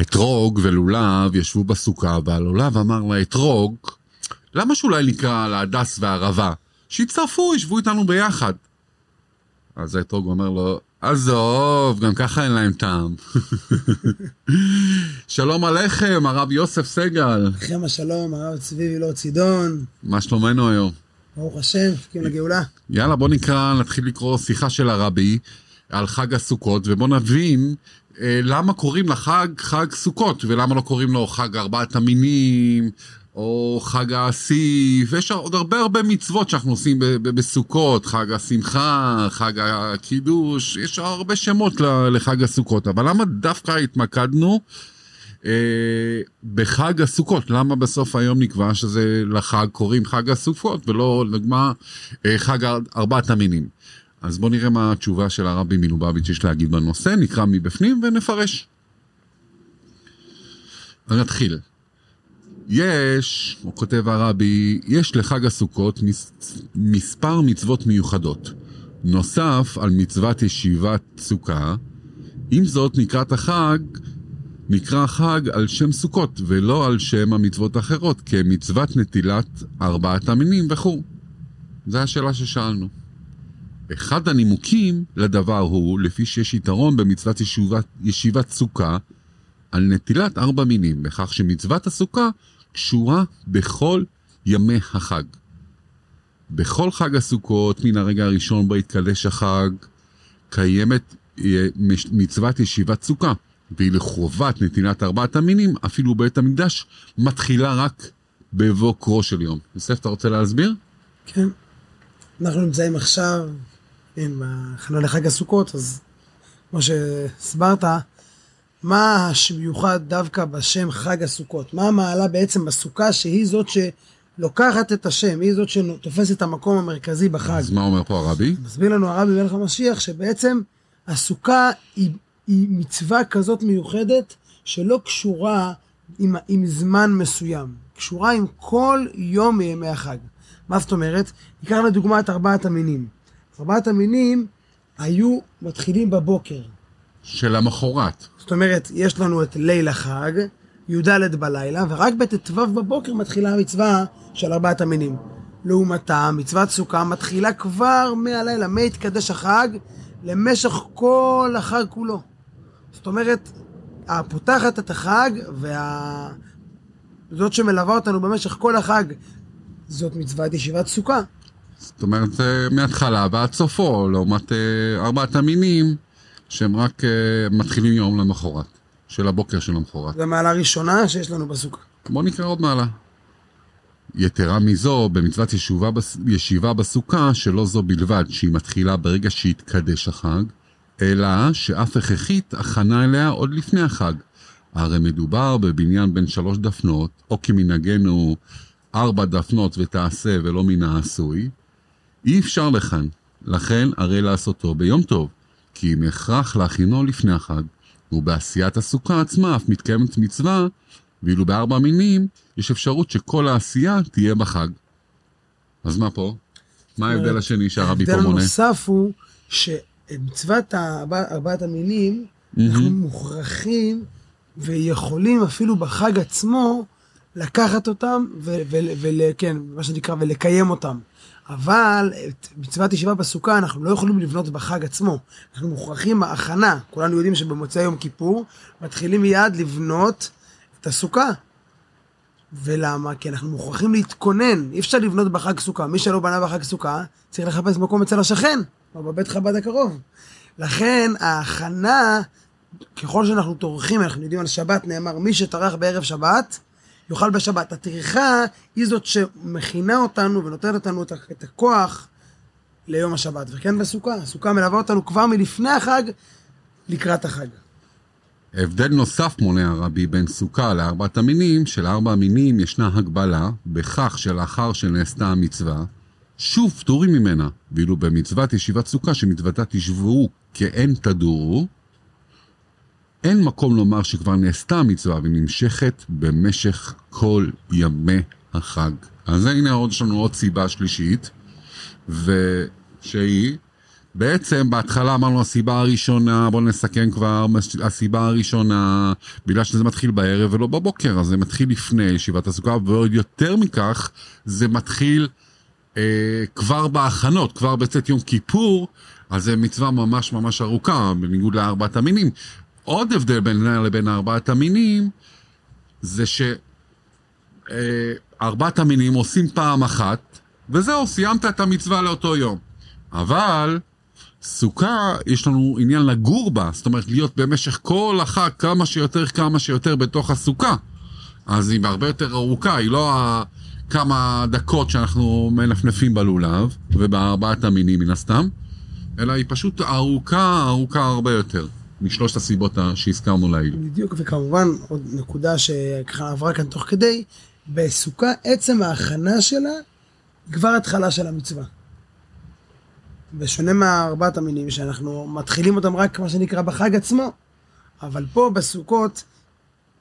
אתרוג ולולב ישבו בסוכה, והלולב אמר לאתרוג, למה שאולי נקרא להדס והערבה? שיצטרפו, ישבו איתנו ביחד. אז האתרוג אומר לו, עזוב, גם ככה אין להם טעם. שלום עליכם, הרב יוסף סגל. לכם השלום, הרב צבי וילור צידון, מה שלומנו היום? ברוך השם, מחכים לגאולה. יאללה, בוא נקרא, נתחיל לקרוא שיחה של הרבי על חג הסוכות, ובוא נבין אה, למה קוראים לחג חג סוכות, ולמה לא קוראים לו חג ארבעת המינים, או חג האסיף, יש עוד הרבה הרבה מצוות שאנחנו עושים בסוכות, חג השמחה, חג הקידוש, יש הרבה שמות לחג הסוכות, אבל למה דווקא התמקדנו אה, בחג הסוכות? למה בסוף היום נקבע שזה לחג קוראים חג הסוכות ולא לדוגמה אה, חג ארבעת המינים? אז בואו נראה מה התשובה של הרבי מלובביץ' יש להגיד בנושא, נקרא מבפנים ונפרש. נתחיל. יש, הוא כותב הרבי, יש לחג הסוכות מס, מספר מצוות מיוחדות. נוסף על מצוות ישיבת סוכה, עם זאת נקראת החג, נקרא חג על שם סוכות, ולא על שם המצוות האחרות, כמצוות נטילת ארבעת המינים וכו'. זו השאלה ששאלנו. אחד הנימוקים לדבר הוא, לפי שיש יתרון במצוות ישיבת, ישיבת סוכה, על נטילת ארבע מינים, בכך שמצוות הסוכה קשורה בכל ימי החג. בכל חג הסוכות, מן הרגע הראשון בו התקדש החג, קיימת אה, מצוות ישיבת סוכה, והיא לחובת נתינת ארבעת המינים, אפילו בית המקדש, מתחילה רק בבוקרו של יום. יוסף, אתה רוצה להסביר? כן. אנחנו נמצאים עכשיו, כן, בהכנה לחג הסוכות, אז כמו שהסברת, מה המיוחד דווקא בשם חג הסוכות? מה המעלה בעצם בסוכה שהיא זאת שלוקחת את השם, היא זאת שתופסת את המקום המרכזי בחג? אז מה אומר פה הרבי? מסביר לנו הרבי מלך המשיח שבעצם הסוכה היא, היא מצווה כזאת מיוחדת שלא קשורה עם, עם זמן מסוים, קשורה עם כל יום מימי החג. מה זאת אומרת? ניקח לדוגמה את ארבעת המינים. ארבעת המינים היו מתחילים בבוקר. של המחרת. זאת אומרת, יש לנו את ליל החג, י"ד בלילה, ורק בט"ו בבוקר מתחילה המצווה של ארבעת המינים. לעומתה, מצוות סוכה מתחילה כבר מהלילה, מהתקדש החג, למשך כל החג כולו. זאת אומרת, הפותחת את החג, וה... זאת שמלווה אותנו במשך כל החג, זאת מצוות ישיבת סוכה. זאת אומרת, זה מההתחלה ועד סופו, לעומת אה, ארבעת המינים, שהם רק אה, מתחילים יום למחרת, של הבוקר של המחרת. זו המעלה הראשונה שיש לנו בסוכה. בואו נקרא עוד מעלה. יתרה מזו, במצוות ישובה, בס- ישיבה בסוכה, שלא זו בלבד שהיא מתחילה ברגע שהתקדש החג, אלא שאף הכרחית הכנה אליה עוד לפני החג. הרי מדובר בבניין בין שלוש דפנות, או כמנהגנו ארבע דפנות ותעשה ולא מן העשוי, אי אפשר לכאן. לכן הרי לעשותו ביום טוב, כי אם הכרח להכינו לפני החג, ובעשיית הסוכה עצמה אף מתקיימת מצווה, ואילו בארבע מינים יש אפשרות שכל העשייה תהיה בחג. אז מה פה? מה ההבדל השני שהרבי פה ההבדל מונה? הנוסף הוא שמצוות ארבעת המינים, אנחנו מוכרחים ויכולים אפילו בחג עצמו לקחת אותם וכן, מה שנקרא, ולקיים אותם. אבל את מצוות ישיבה בסוכה אנחנו לא יכולים לבנות בחג עצמו. אנחנו מוכרחים בהכנה. כולנו יודעים שבמוצאי יום כיפור מתחילים מיד לבנות את הסוכה. ולמה? כי אנחנו מוכרחים להתכונן, אי אפשר לבנות בחג סוכה. מי שלא בנה בחג סוכה, צריך לחפש מקום אצל השכן, או בבית חב"ד הקרוב. לכן ההכנה, ככל שאנחנו טורחים, אנחנו יודעים על שבת, נאמר, מי שטרח בערב שבת, יאכל בשבת. הטרחה היא זאת שמכינה אותנו ונותנת ה- את הכוח ליום השבת. וכן בסוכה, הסוכה מלווה אותנו כבר מלפני החג לקראת החג. הבדל נוסף מונה הרבי בין סוכה לארבעת המינים, שלארבע המינים ישנה הגבלה בכך שלאחר שנעשתה המצווה, שוב פטורים ממנה, ואילו במצוות ישיבת סוכה שמצוותה תשבו כאין תדורו, אין מקום לומר שכבר נעשתה המצווה ונמשכת במשך כל ימי החג. אז הנה עוד יש לנו עוד סיבה שלישית, ושהיא בעצם בהתחלה אמרנו הסיבה הראשונה, בואו נסכם כבר, הסיבה הראשונה, בגלל שזה מתחיל בערב ולא בבוקר, אז זה מתחיל לפני ישיבת הסוכה, ועוד יותר מכך, זה מתחיל אה, כבר בהכנות, כבר בצאת יום כיפור, אז זה מצווה ממש ממש ארוכה, בניגוד לארבעת המינים. עוד הבדל בינה לבין ארבעת המינים, זה שארבעת המינים עושים פעם אחת, וזהו, סיימת את המצווה לאותו יום. אבל סוכה, יש לנו עניין לגור בה, זאת אומרת להיות במשך כל החג כמה שיותר כמה שיותר בתוך הסוכה. אז היא הרבה יותר ארוכה, היא לא כמה דקות שאנחנו מנפנפים בלולב, ובארבעת המינים מן הסתם, אלא היא פשוט ארוכה, ארוכה הרבה יותר, משלושת הסיבות שהזכרנו לעיל. בדיוק, וכמובן, עוד נקודה שככה עברה כאן תוך כדי, בסוכה עצם ההכנה שלה היא כבר התחלה של המצווה. בשונה מארבעת המינים שאנחנו מתחילים אותם רק מה שנקרא בחג עצמו, אבל פה בסוכות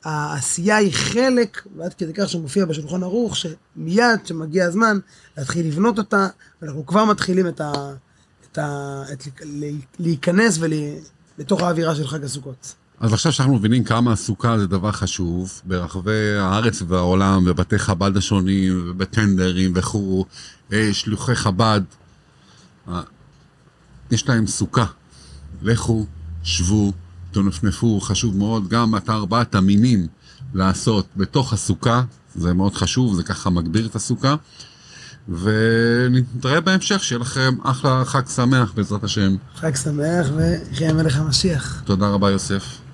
העשייה היא חלק, ועד כדי כך שמופיע בשולחן ערוך, שמיד כשמגיע הזמן להתחיל לבנות אותה, ואנחנו כבר מתחילים את ה... את ה... את... להיכנס ול... לתוך האווירה של חג הסוכות. אז עכשיו שאנחנו מבינים כמה הסוכה זה דבר חשוב, ברחבי הארץ והעולם, בבתי חב"ד השונים, ובטנדרים וכו', אה, שלוחי חב"ד, אה, יש להם סוכה. לכו, שבו, תנפנפו, חשוב מאוד, גם את ארבעת המינים לעשות בתוך הסוכה, זה מאוד חשוב, זה ככה מגביר את הסוכה. ונתראה בהמשך, שיהיה לכם אחלה חג שמח בעזרת השם. חג שמח ויחי המלך המשיח. תודה רבה יוסף.